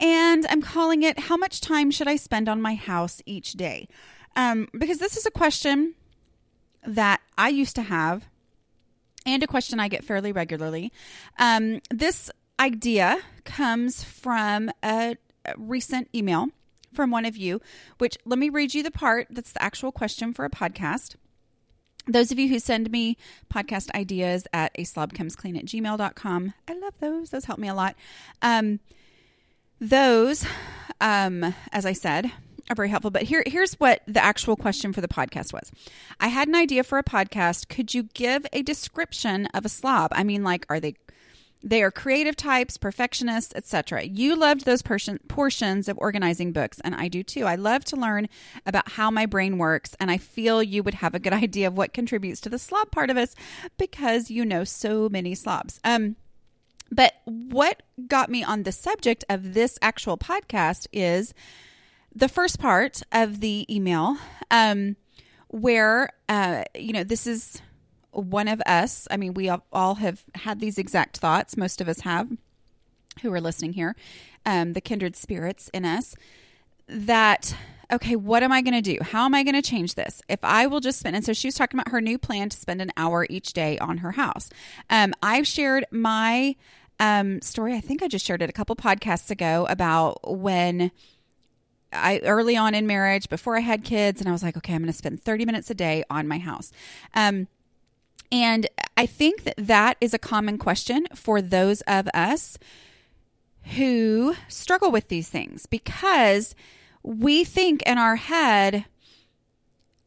and I'm calling it How Much Time Should I Spend on My House Each Day? Um, because this is a question that I used to have and a question I get fairly regularly. Um, this idea comes from a, recent email from one of you, which let me read you the part that's the actual question for a podcast those of you who send me podcast ideas at a slob comes clean at gmail.com i love those those help me a lot um, those um, as i said are very helpful but here here's what the actual question for the podcast was i had an idea for a podcast could you give a description of a slob i mean like are they they are creative types, perfectionists, etc. You loved those portion, portions of organizing books, and I do too. I love to learn about how my brain works, and I feel you would have a good idea of what contributes to the slob part of us because you know so many slobs. Um, but what got me on the subject of this actual podcast is the first part of the email, um, where uh, you know this is one of us, I mean, we all have had these exact thoughts, most of us have who are listening here, um, the kindred spirits in us, that, okay, what am I going to do? How am I going to change this? If I will just spend, and so she was talking about her new plan to spend an hour each day on her house. Um, I've shared my um, story, I think I just shared it a couple podcasts ago about when. I early on in marriage before I had kids and I was like, okay, I'm going to spend 30 minutes a day on my house. Um, and I think that that is a common question for those of us who struggle with these things because we think in our head,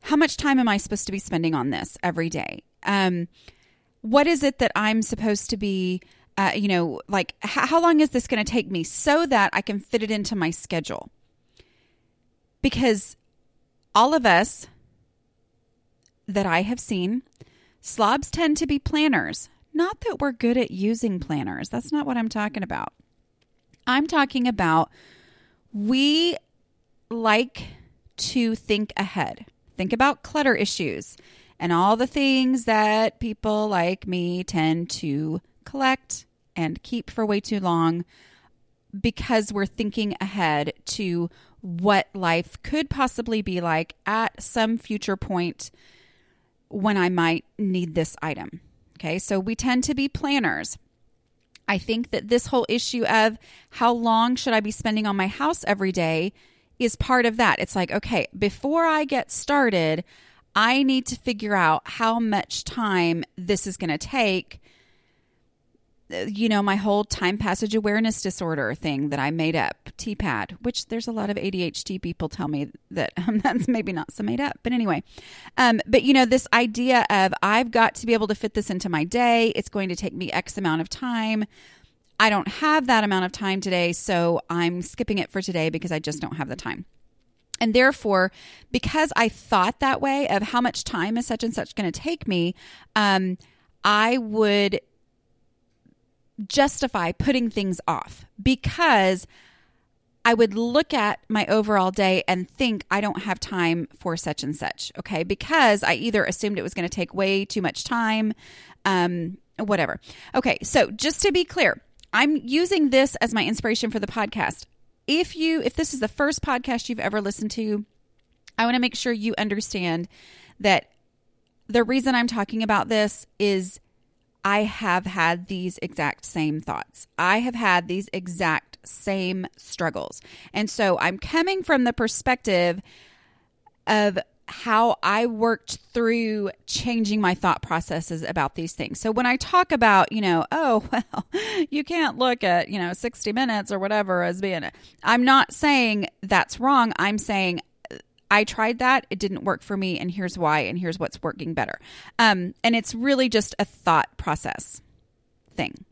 how much time am I supposed to be spending on this every day? Um, what is it that I'm supposed to be, uh, you know, like h- how long is this going to take me so that I can fit it into my schedule? Because all of us that I have seen Slobs tend to be planners. Not that we're good at using planners. That's not what I'm talking about. I'm talking about we like to think ahead. Think about clutter issues and all the things that people like me tend to collect and keep for way too long because we're thinking ahead to what life could possibly be like at some future point when I might need this item. Okay, so we tend to be planners. I think that this whole issue of how long should I be spending on my house every day is part of that. It's like, okay, before I get started, I need to figure out how much time this is going to take you know, my whole time passage awareness disorder thing that I made up, TPAD, which there's a lot of ADHD people tell me that um, that's maybe not so made up. But anyway, um, but you know, this idea of I've got to be able to fit this into my day, it's going to take me X amount of time. I don't have that amount of time today, so I'm skipping it for today because I just don't have the time. And therefore, because I thought that way of how much time is such and such going to take me, um, I would justify putting things off because I would look at my overall day and think I don't have time for such and such. Okay. Because I either assumed it was going to take way too much time, um, whatever. Okay. So just to be clear, I'm using this as my inspiration for the podcast. If you, if this is the first podcast you've ever listened to, I want to make sure you understand that the reason I'm talking about this is I have had these exact same thoughts. I have had these exact same struggles. And so I'm coming from the perspective of how I worked through changing my thought processes about these things. So when I talk about, you know, oh, well, you can't look at, you know, 60 minutes or whatever as being, I'm not saying that's wrong. I'm saying I tried that. It didn't work for me. And here's why. And here's what's working better. Um, and it's really just a thought process thing.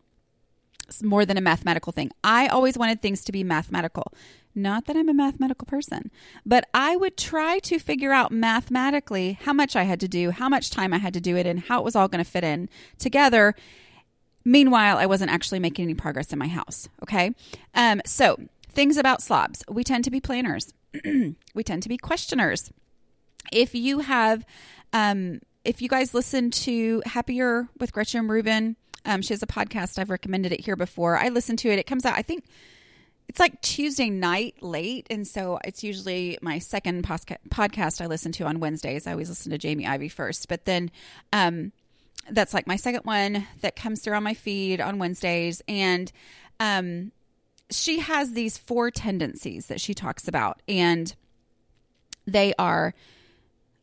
It's more than a mathematical thing. I always wanted things to be mathematical. Not that I'm a mathematical person, but I would try to figure out mathematically how much I had to do, how much time I had to do it, and how it was all going to fit in together. Meanwhile, I wasn't actually making any progress in my house. Okay. Um, so, things about slobs we tend to be planners, we tend to be questioners. If you have, um, if you guys listen to Happier with Gretchen Rubin, um, she has a podcast. I've recommended it here before. I listened to it. It comes out, I think it's like Tuesday night late. And so it's usually my second podcast I listen to on Wednesdays. I always listen to Jamie Ivey first. But then um, that's like my second one that comes through on my feed on Wednesdays. And um, she has these four tendencies that she talks about. And they are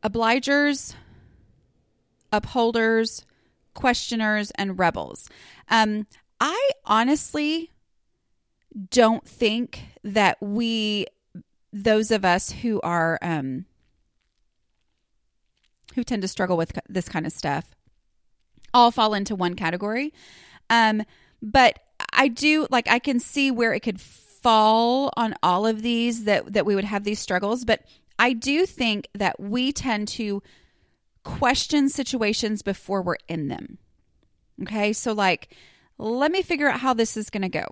obligers, upholders, questioners, and rebels. Um, I honestly don't think that we, those of us who are, um, who tend to struggle with this kind of stuff, all fall into one category. Um, but I do like I can see where it could fall on all of these that that we would have these struggles, but I do think that we tend to question situations before we're in them. Okay? So like let me figure out how this is going to go.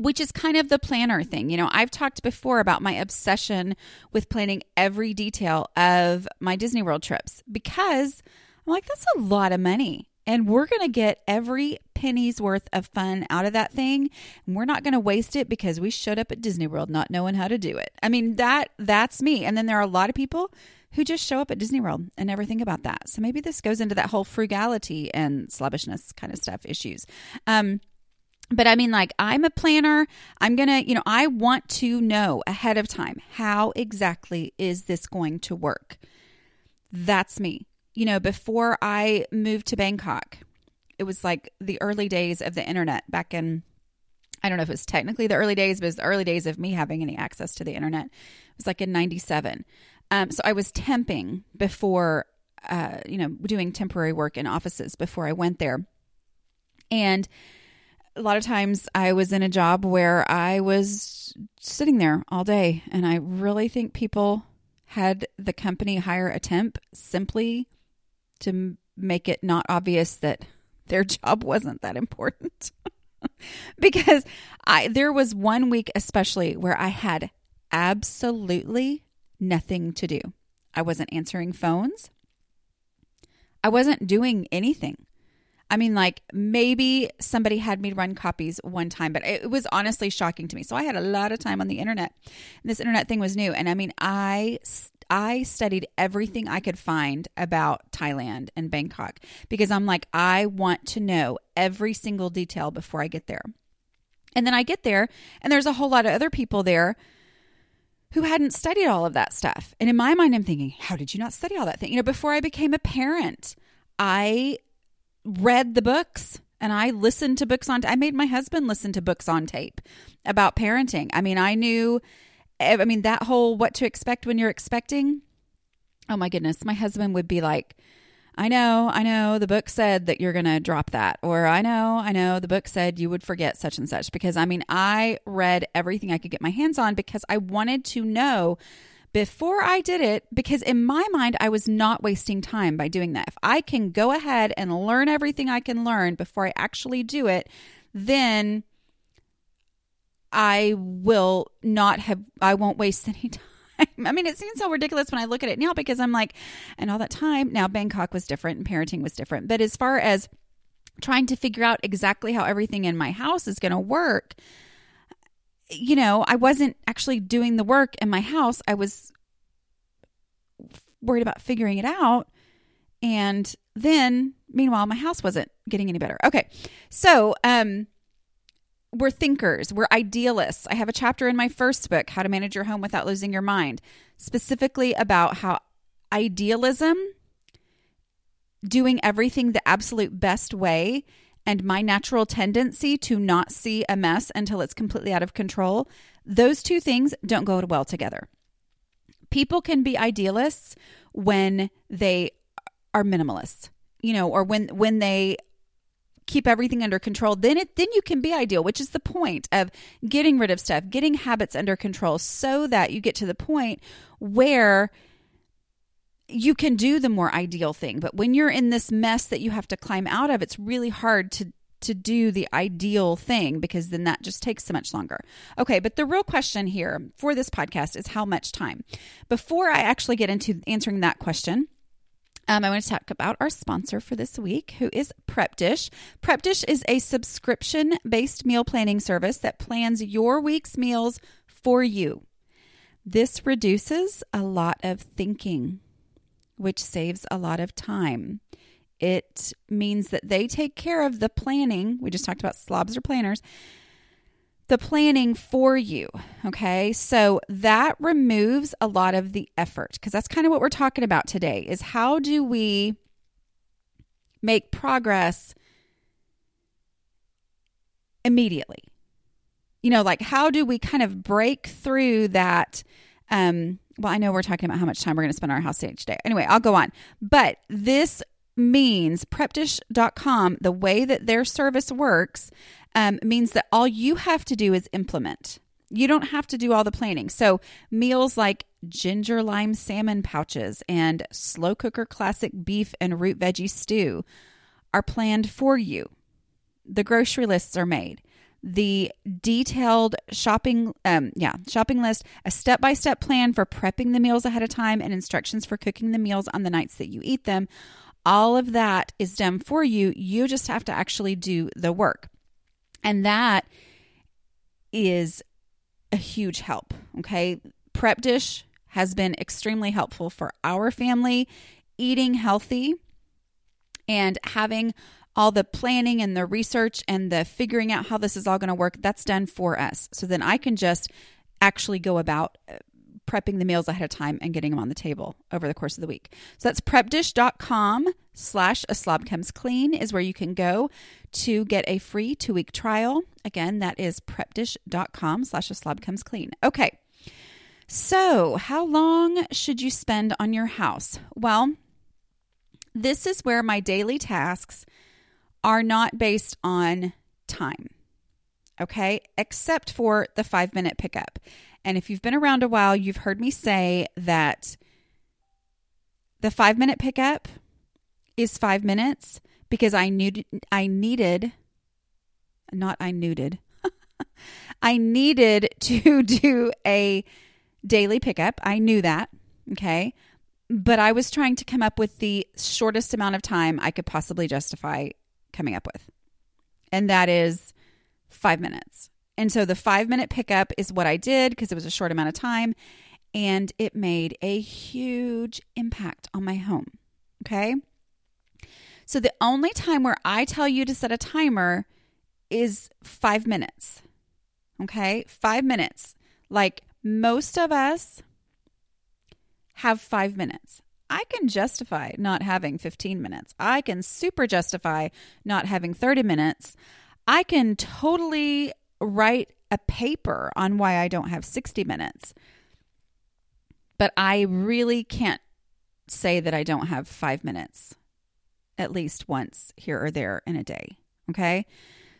Which is kind of the planner thing. You know, I've talked before about my obsession with planning every detail of my Disney World trips because I'm like, that's a lot of money. And we're going to get every penny's worth of fun out of that thing. And we're not going to waste it because we showed up at Disney World not knowing how to do it. I mean, that that's me. And then there are a lot of people who just show up at Disney World and never think about that. So maybe this goes into that whole frugality and slobbishness kind of stuff issues. Um, but I mean, like, I'm a planner. I'm going to, you know, I want to know ahead of time how exactly is this going to work? That's me you know, before I moved to Bangkok, it was like the early days of the internet back in I don't know if it was technically the early days, but it was the early days of me having any access to the internet. It was like in 97. Um, so I was temping before, uh, you know, doing temporary work in offices before I went there. And a lot of times I was in a job where I was sitting there all day. And I really think people had the company hire a temp simply to make it not obvious that their job wasn't that important. because I there was one week especially where I had absolutely nothing to do. I wasn't answering phones. I wasn't doing anything. I mean, like maybe somebody had me run copies one time, but it was honestly shocking to me. So I had a lot of time on the internet. And this internet thing was new. And I mean, I I studied everything I could find about Thailand and Bangkok because I'm like, I want to know every single detail before I get there. And then I get there, and there's a whole lot of other people there who hadn't studied all of that stuff. And in my mind, I'm thinking, how did you not study all that thing? You know, before I became a parent, I read the books and I listened to books on I made my husband listen to books on tape about parenting. I mean, I knew eh, I mean, that whole what to expect when you're expecting. Oh my goodness. My husband would be like, I know, I know the book said that you're going to drop that. Or I know, I know the book said you would forget such and such. Because I mean, I read everything I could get my hands on because I wanted to know before I did it, because in my mind, I was not wasting time by doing that. If I can go ahead and learn everything I can learn before I actually do it, then I will not have, I won't waste any time. I mean, it seems so ridiculous when I look at it now because I'm like, and all that time, now Bangkok was different and parenting was different. But as far as trying to figure out exactly how everything in my house is going to work, you know, I wasn't actually doing the work in my house. I was worried about figuring it out. And then, meanwhile, my house wasn't getting any better. Okay. So, um, we're thinkers, we're idealists. I have a chapter in my first book, How to Manage Your Home Without Losing Your Mind, specifically about how idealism, doing everything the absolute best way, and my natural tendency to not see a mess until it's completely out of control, those two things don't go well together. People can be idealists when they are minimalists, you know, or when when they keep everything under control, then it then you can be ideal, which is the point of getting rid of stuff, getting habits under control so that you get to the point where you can do the more ideal thing. But when you're in this mess that you have to climb out of, it's really hard to to do the ideal thing because then that just takes so much longer. Okay, but the real question here for this podcast is how much time. Before I actually get into answering that question, um, I want to talk about our sponsor for this week, who is Prep Dish. Prep Dish is a subscription based meal planning service that plans your week's meals for you. This reduces a lot of thinking, which saves a lot of time. It means that they take care of the planning. We just talked about slobs or planners the planning for you. Okay. So that removes a lot of the effort because that's kind of what we're talking about today is how do we make progress immediately? You know, like how do we kind of break through that? Um, well, I know we're talking about how much time we're going to spend on our house each day. Anyway, I'll go on. But this means prepdish.com, the way that their service works, um, means that all you have to do is implement. You don't have to do all the planning. So, meals like ginger lime salmon pouches and slow cooker classic beef and root veggie stew are planned for you. The grocery lists are made. The detailed shopping, um, yeah, shopping list, a step by step plan for prepping the meals ahead of time, and instructions for cooking the meals on the nights that you eat them. All of that is done for you. You just have to actually do the work. And that is a huge help. Okay. Prep Dish has been extremely helpful for our family eating healthy and having all the planning and the research and the figuring out how this is all going to work that's done for us so then i can just actually go about uh, prepping the meals ahead of time and getting them on the table over the course of the week. So that's prepdish.com slash a slob comes clean is where you can go to get a free two week trial. Again, that is prepdish.com slash a slob comes clean. Okay. So, how long should you spend on your house? Well, this is where my daily tasks are not based on time. Okay, except for the five minute pickup. And if you've been around a while, you've heard me say that the five minute pickup is five minutes because I knew I needed, not I needed, I needed to do a daily pickup. I knew that. Okay. But I was trying to come up with the shortest amount of time I could possibly justify coming up with. And that is five minutes. And so the five minute pickup is what I did because it was a short amount of time and it made a huge impact on my home. Okay. So the only time where I tell you to set a timer is five minutes. Okay. Five minutes. Like most of us have five minutes. I can justify not having 15 minutes. I can super justify not having 30 minutes. I can totally write a paper on why I don't have 60 minutes. But I really can't say that I don't have five minutes at least once here or there in a day. Okay.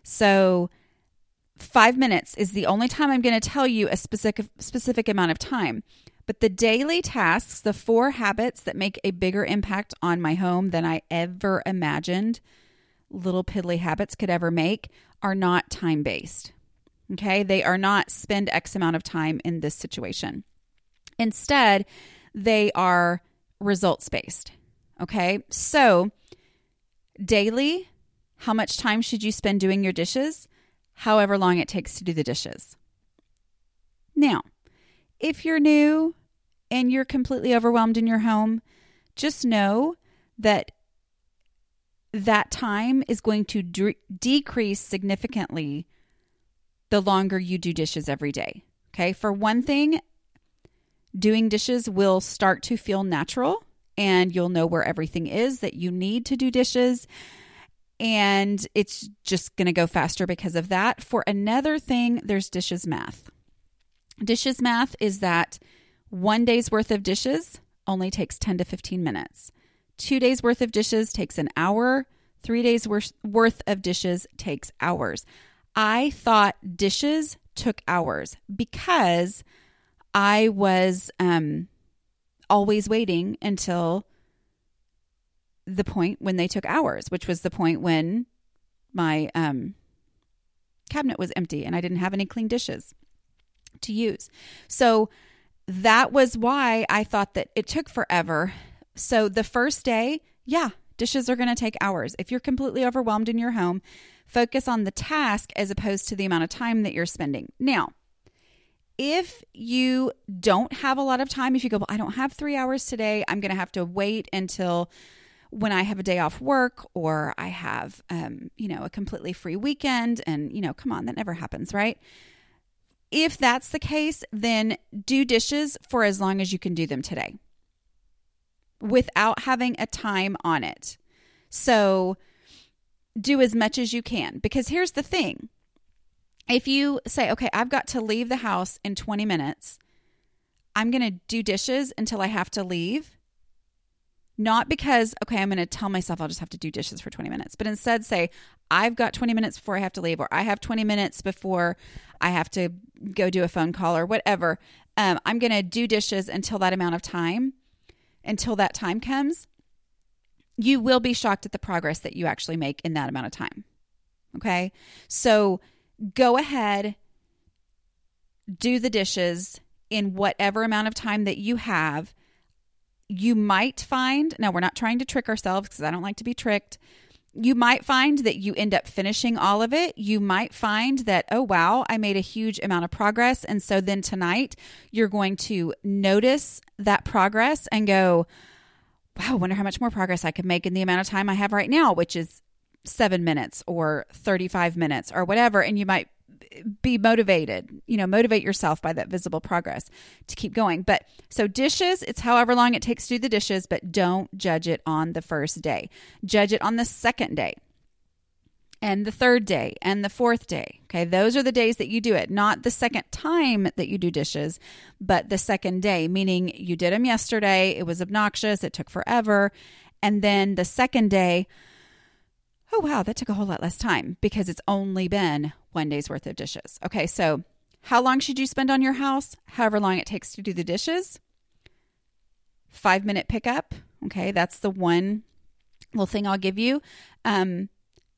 So, five minutes is the only time I'm going to tell you a specific, specific amount of time. But the daily tasks, the four habits that make a bigger impact on my home than I ever imagined little piddly habits could ever make, are not time based. Okay. They are not spend X amount of time in this situation. Instead, they are results based. Okay. So, daily, how much time should you spend doing your dishes? However long it takes to do the dishes. Now, if you're new and you're completely overwhelmed in your home, just know that that time is going to de- decrease significantly the longer you do dishes every day. Okay. For one thing, doing dishes will start to feel natural and you'll know where everything is that you need to do dishes. And it's just going to go faster because of that. For another thing, there's dishes math. Dishes math is that one day's worth of dishes only takes 10 to 15 minutes. Two days worth of dishes takes an hour. Three days worth of dishes takes hours. I thought dishes took hours because I was um, always waiting until the point when they took hours, which was the point when my um, cabinet was empty and I didn't have any clean dishes to use. So that was why I thought that it took forever. So the first day, yeah, dishes are going to take hours. If you're completely overwhelmed in your home, focus on the task as opposed to the amount of time that you're spending. Now, if you don't have a lot of time, if you go, well, I don't have three hours today, I'm going to have to wait until when I have a day off work or I have, um, you know, a completely free weekend. And, you know, come on, that never happens, right? If that's the case, then do dishes for as long as you can do them today without having a time on it. So do as much as you can. Because here's the thing if you say, okay, I've got to leave the house in 20 minutes, I'm going to do dishes until I have to leave not because, okay, I'm going to tell myself I'll just have to do dishes for 20 minutes, but instead say, I've got 20 minutes before I have to leave, or I have 20 minutes before I have to go do a phone call or whatever. Um, I'm going to do dishes until that amount of time, until that time comes. You will be shocked at the progress that you actually make in that amount of time. Okay. So go ahead, do the dishes in whatever amount of time that you have you might find, now we're not trying to trick ourselves because I don't like to be tricked. You might find that you end up finishing all of it. You might find that, oh, wow, I made a huge amount of progress. And so then tonight you're going to notice that progress and go, wow, I wonder how much more progress I could make in the amount of time I have right now, which is seven minutes or 35 minutes or whatever. And you might be motivated, you know, motivate yourself by that visible progress to keep going. But so dishes, it's however long it takes to do the dishes, but don't judge it on the first day. Judge it on the second day and the third day and the fourth day. Okay, those are the days that you do it, not the second time that you do dishes, but the second day, meaning you did them yesterday, it was obnoxious, it took forever. And then the second day, oh, wow, that took a whole lot less time because it's only been one day's worth of dishes. Okay, so how long should you spend on your house? However long it takes to do the dishes. Five minute pickup. Okay, that's the one little thing I'll give you. Um,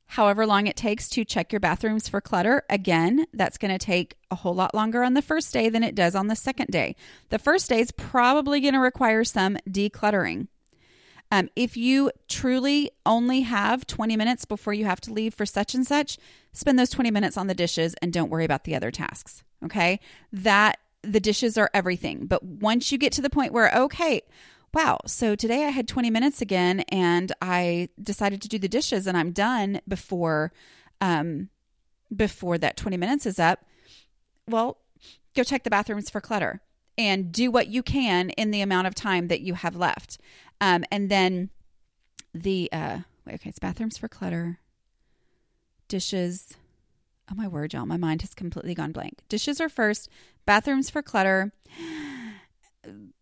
however long it takes to check your bathrooms for clutter. Again, that's going to take a whole lot longer on the first day than it does on the second day. The first day is probably going to require some decluttering. Um, if you truly only have 20 minutes before you have to leave for such and such, spend those 20 minutes on the dishes and don't worry about the other tasks. Okay. That the dishes are everything. But once you get to the point where, okay, wow, so today I had 20 minutes again and I decided to do the dishes and I'm done before, um, before that 20 minutes is up. Well, go check the bathrooms for clutter and do what you can in the amount of time that you have left. Um, and then the uh, wait, okay, it's bathrooms for clutter, dishes. Oh my word, y'all, my mind has completely gone blank. Dishes are first, bathrooms for clutter.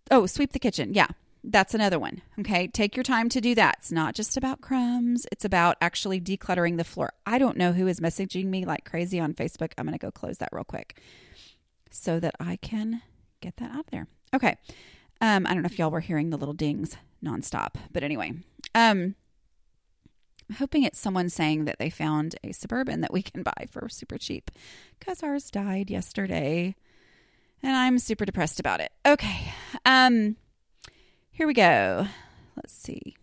Oh, sweep the kitchen. Yeah, that's another one. Okay. Take your time to do that. It's not just about crumbs, it's about actually decluttering the floor. I don't know who is messaging me like crazy on Facebook. I'm going to go close that real quick so that I can get that out there. Okay. Um, I don't know if y'all were hearing the little dings nonstop, but anyway, um, I'm hoping it's someone saying that they found a suburban that we can buy for super cheap because ours died yesterday, and I'm super depressed about it. Okay, um, here we go. Let's see.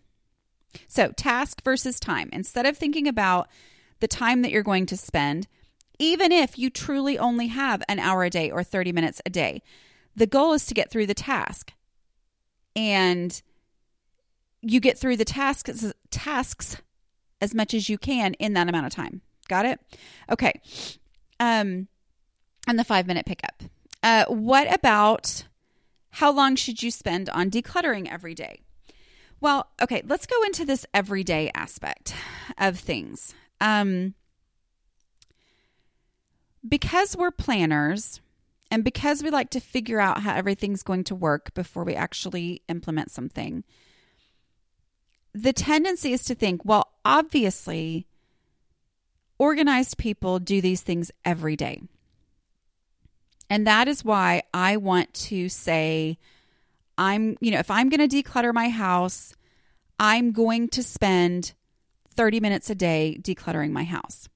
So, task versus time. Instead of thinking about the time that you're going to spend, even if you truly only have an hour a day or 30 minutes a day, the goal is to get through the task and you get through the tasks tasks as much as you can in that amount of time. Got it? Okay. Um and the 5 minute pickup. Uh what about how long should you spend on decluttering every day? Well, okay, let's go into this everyday aspect of things. Um because we're planners, and because we like to figure out how everything's going to work before we actually implement something, the tendency is to think, well, obviously, organized people do these things every day. And that is why I want to say, I'm, you know, if I'm going to declutter my house, I'm going to spend 30 minutes a day decluttering my house.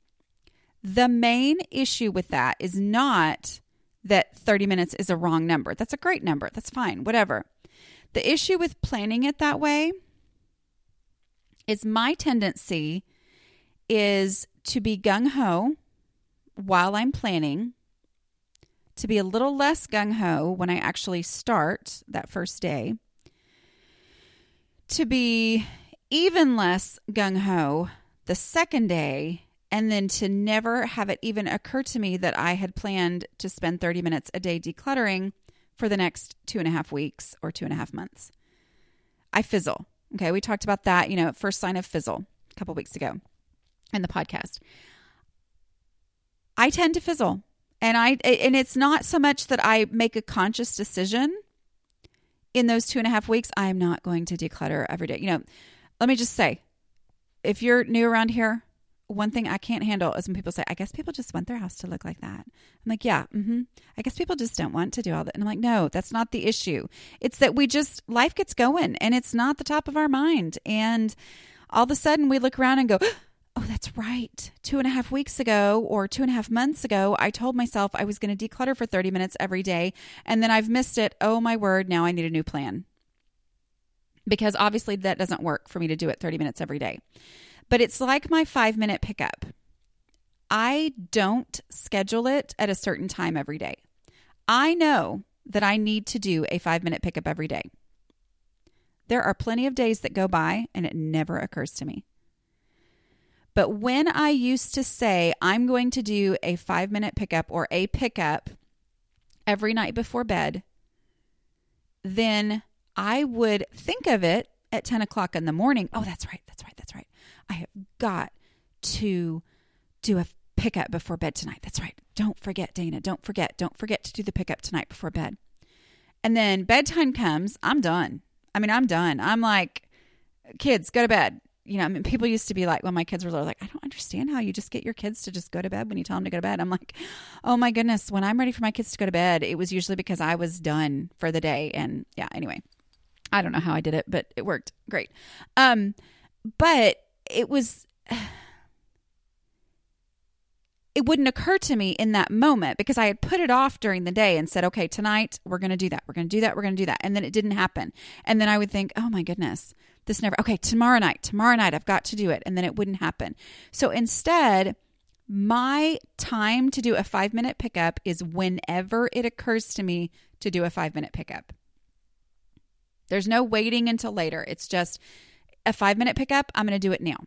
The main issue with that is not that 30 minutes is a wrong number. That's a great number. That's fine, whatever. The issue with planning it that way is my tendency is to be gung ho while I'm planning, to be a little less gung ho when I actually start that first day, to be even less gung ho the second day, and then to never have it even occur to me that I had planned to spend 30 minutes a day decluttering for the next two and a half weeks or two and a half months. I fizzle. Okay, we talked about that, you know, first sign of fizzle a couple weeks ago in the podcast. I tend to fizzle. And I and it's not so much that I make a conscious decision in those two and a half weeks, I'm not going to declutter every day. You know, let me just say, if you're new around here, one thing I can't handle is when people say, I guess people just want their house to look like that. I'm like, yeah, mm-hmm. I guess people just don't want to do all that. And I'm like, no, that's not the issue. It's that we just, life gets going and it's not the top of our mind. And all of a sudden we look around and go, oh, that's right. Two and a half weeks ago or two and a half months ago, I told myself I was going to declutter for 30 minutes every day. And then I've missed it. Oh, my word. Now I need a new plan. Because obviously that doesn't work for me to do it 30 minutes every day. But it's like my five minute pickup. I don't schedule it at a certain time every day. I know that I need to do a five minute pickup every day. There are plenty of days that go by and it never occurs to me. But when I used to say, I'm going to do a five minute pickup or a pickup every night before bed, then I would think of it at 10 o'clock in the morning. Oh, that's right. That's right. That's right. I have got to do a pickup before bed tonight. That's right. Don't forget, Dana. Don't forget. Don't forget to do the pickup tonight before bed. And then bedtime comes. I'm done. I mean, I'm done. I'm like, kids, go to bed you know, I mean, people used to be like, when my kids were little, like, I don't understand how you just get your kids to just go to bed when you tell them to go to bed. I'm like, oh my goodness, when I'm ready for my kids to go to bed, it was usually because I was done for the day. And yeah, anyway, I don't know how I did it, but it worked great. Um, but it was, it wouldn't occur to me in that moment because I had put it off during the day and said, okay, tonight we're going to do that. We're going to do that. We're going to do that. And then it didn't happen. And then I would think, oh my goodness this never, okay, tomorrow night, tomorrow night, I've got to do it. And then it wouldn't happen. So instead, my time to do a five minute pickup is whenever it occurs to me to do a five minute pickup. There's no waiting until later. It's just a five minute pickup. I'm going to do it now.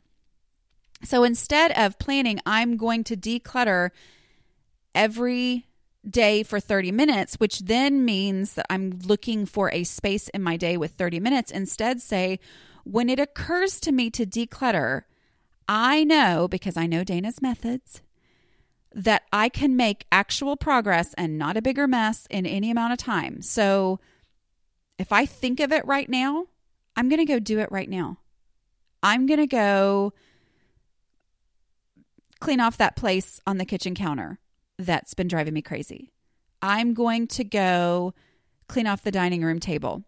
So instead of planning, I'm going to declutter every day for 30 minutes, which then means that I'm looking for a space in my day with 30 minutes. Instead, say, when it occurs to me to declutter, I know because I know Dana's methods that I can make actual progress and not a bigger mess in any amount of time. So if I think of it right now, I'm going to go do it right now. I'm going to go clean off that place on the kitchen counter that's been driving me crazy. I'm going to go clean off the dining room table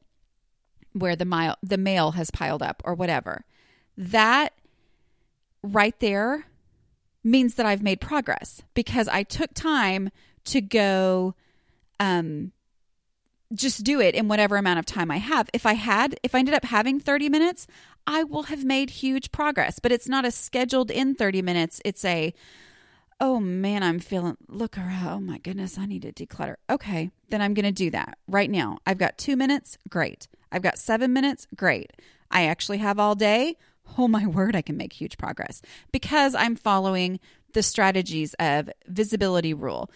where the mile, the mail has piled up or whatever. That right there means that I've made progress because I took time to go um just do it in whatever amount of time I have. If I had if I ended up having 30 minutes, I will have made huge progress, but it's not a scheduled in 30 minutes. It's a oh man, I'm feeling, look around. Oh my goodness, I need to declutter. Okay, then I'm going to do that right now. I've got two minutes. Great. I've got seven minutes. Great. I actually have all day. Oh my word, I can make huge progress because I'm following the strategies of visibility rule.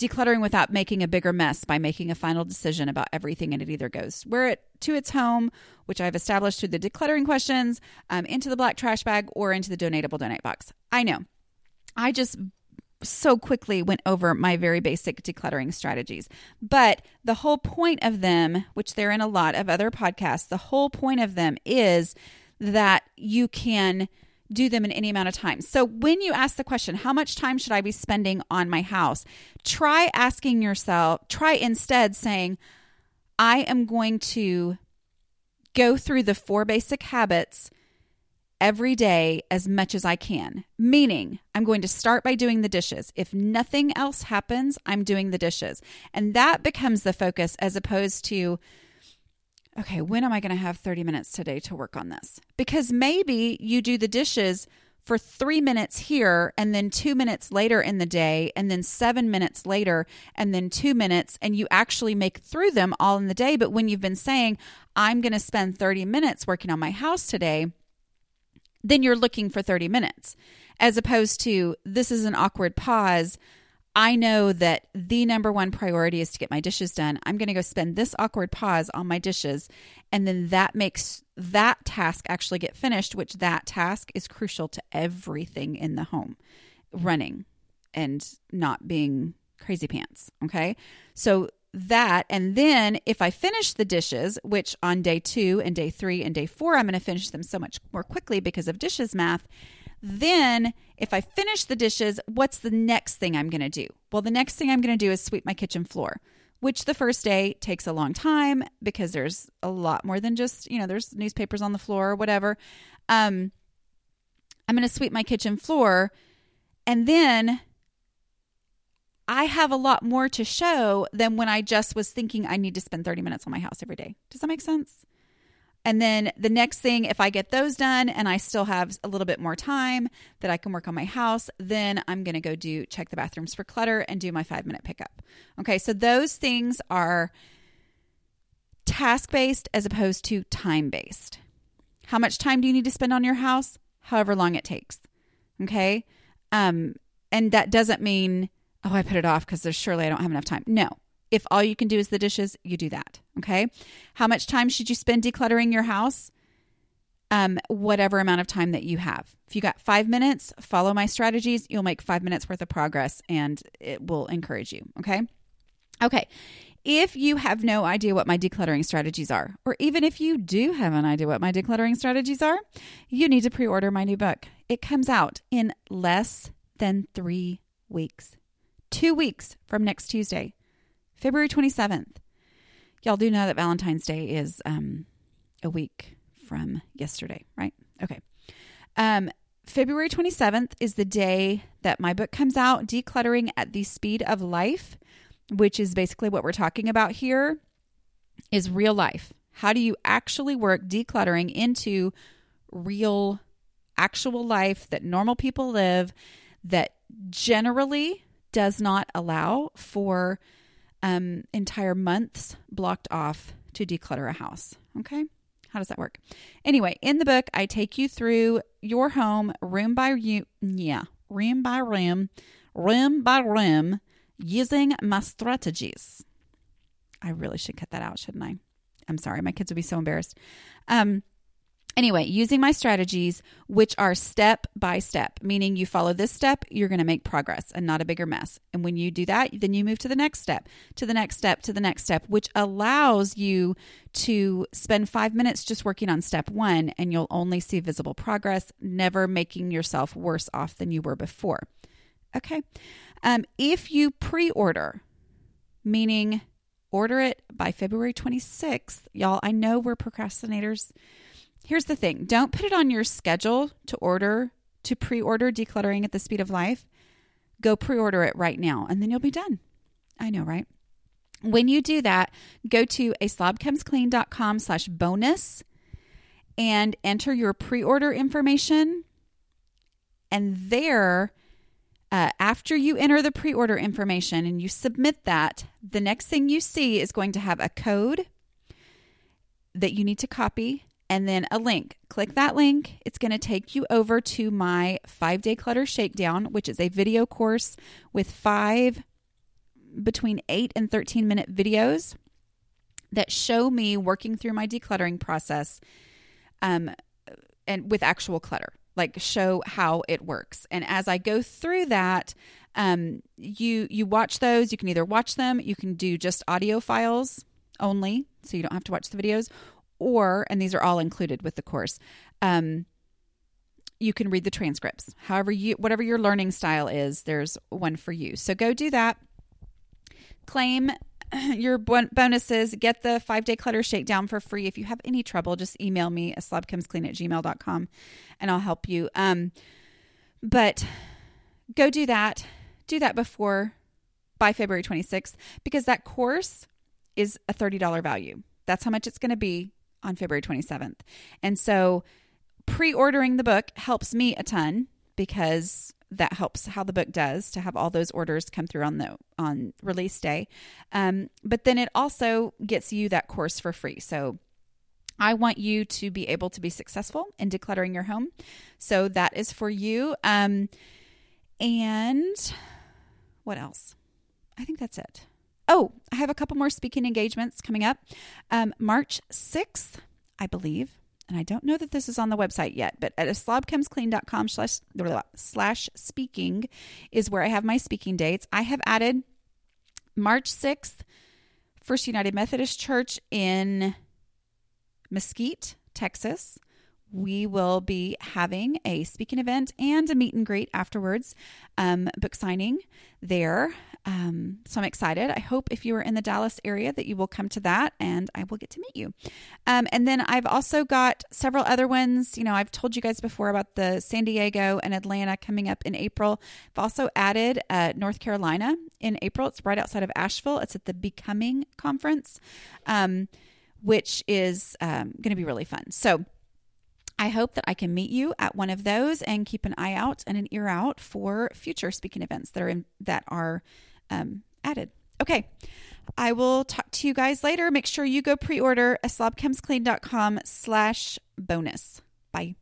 Decluttering without making a bigger mess by making a final decision about everything, and it either goes where it to its home, which I've established through the decluttering questions, um, into the black trash bag, or into the donatable donate box. I know I just so quickly went over my very basic decluttering strategies. But the whole point of them, which they're in a lot of other podcasts, the whole point of them is that you can do them in any amount of time. So when you ask the question, how much time should I be spending on my house? Try asking yourself, try instead saying, I am going to go through the four basic habits every day as much as I can. Meaning, I'm going to start by doing the dishes. If nothing else happens, I'm doing the dishes. And that becomes the focus as opposed to, okay, when am I going to have 30 minutes today to work on this? Because maybe you do the dishes for three minutes here and then two minutes later in the day and then seven minutes later and then two minutes and you actually make through them all in the day but when you've been saying i'm going to spend 30 minutes working on my house today then you're looking for 30 minutes as opposed to this is an awkward pause I know that the number one priority is to get my dishes done. I'm going to go spend this awkward pause on my dishes. And then that makes that task actually get finished, which that task is crucial to everything in the home mm-hmm. running and not being crazy pants. Okay. So that, and then if I finish the dishes, which on day two and day three and day four, I'm going to finish them so much more quickly because of dishes math then, if I finish the dishes, what's the next thing I'm going to do? Well, the next thing I'm going to do is sweep my kitchen floor, which the first day takes a long time because there's a lot more than just, you know, there's newspapers on the floor or whatever. Um, I'm going to sweep my kitchen floor and then I have a lot more to show than when I just was thinking I need to spend 30 minutes on my house every day. Does that make sense? And then the next thing, if I get those done and I still have a little bit more time that I can work on my house, then I'm going to go do check the bathrooms for clutter and do my five minute pickup. Okay, so those things are task based as opposed to time based. How much time do you need to spend on your house? However long it takes. Okay, um, and that doesn't mean oh I put it off because there's surely I don't have enough time. No, if all you can do is the dishes, you do that. Okay. How much time should you spend decluttering your house? Um, whatever amount of time that you have. If you got five minutes, follow my strategies. You'll make five minutes worth of progress and it will encourage you. Okay. Okay. If you have no idea what my decluttering strategies are, or even if you do have an idea what my decluttering strategies are, you need to pre order my new book. It comes out in less than three weeks, two weeks from next Tuesday. February 27th. Y'all do know that Valentine's Day is um, a week from yesterday, right? Okay. Um, February 27th is the day that my book comes out, Decluttering at the Speed of Life, which is basically what we're talking about here is real life. How do you actually work decluttering into real actual life that normal people live that generally does not allow for um, entire months blocked off to declutter a house. Okay. How does that work? Anyway, in the book, I take you through your home room by room, yeah, room by room, room by room, using my strategies. I really should cut that out, shouldn't I? I'm sorry, my kids would be so embarrassed. Um, Anyway, using my strategies, which are step by step, meaning you follow this step, you're going to make progress and not a bigger mess. And when you do that, then you move to the next step, to the next step, to the next step, which allows you to spend five minutes just working on step one and you'll only see visible progress, never making yourself worse off than you were before. Okay. Um, if you pre order, meaning order it by February 26th, y'all, I know we're procrastinators Here's the thing don't put it on your schedule to order, to pre order decluttering at the speed of life. Go pre order it right now, and then you'll be done. I know, right? When you do that, go to a slobcomesclean.com slash bonus and enter your pre order information. And there, uh, after you enter the pre order information and you submit that, the next thing you see is going to have a code that you need to copy and then a link. Click that link. It's going to take you over to my five day clutter shakedown, which is a video course with five between eight and 13 minute videos that show me working through my decluttering process um, and with actual clutter like show how it works and as i go through that um, you you watch those you can either watch them you can do just audio files only so you don't have to watch the videos or, and these are all included with the course, Um, you can read the transcripts. However, you whatever your learning style is, there's one for you. So go do that. Claim your bonuses. Get the five day clutter shakedown for free. If you have any trouble, just email me at slobcomesclean at gmail.com and I'll help you. Um, but go do that. Do that before by February 26th because that course is a $30 value. That's how much it's going to be on February 27th. And so pre ordering the book helps me a ton because that helps how the book does to have all those orders come through on the on release day. Um, but then it also gets you that course for free. So i want you to be able to be successful in decluttering your home. So that is for you. Um, and what else? I think that's it oh i have a couple more speaking engagements coming up um, march 6th i believe and I don't know that this is on the website yet, but at slobcomesclean.com slash, slash speaking is where I have my speaking dates. I have added March 6th, First United Methodist Church in Mesquite, Texas. We will be having a speaking event and a meet and greet afterwards, um, book signing there. Um, so I'm excited. I hope if you are in the Dallas area that you will come to that and I will get to meet you. Um, and then I've also got several other ones. You know, I've told you guys before about the San Diego and Atlanta coming up in April. I've also added uh, North Carolina in April. It's right outside of Asheville. It's at the Becoming Conference, um, which is um, going to be really fun. So, I hope that I can meet you at one of those and keep an eye out and an ear out for future speaking events that are in, that are um, added. Okay. I will talk to you guys later. Make sure you go pre-order a slobcomesclean.com slash bonus. Bye.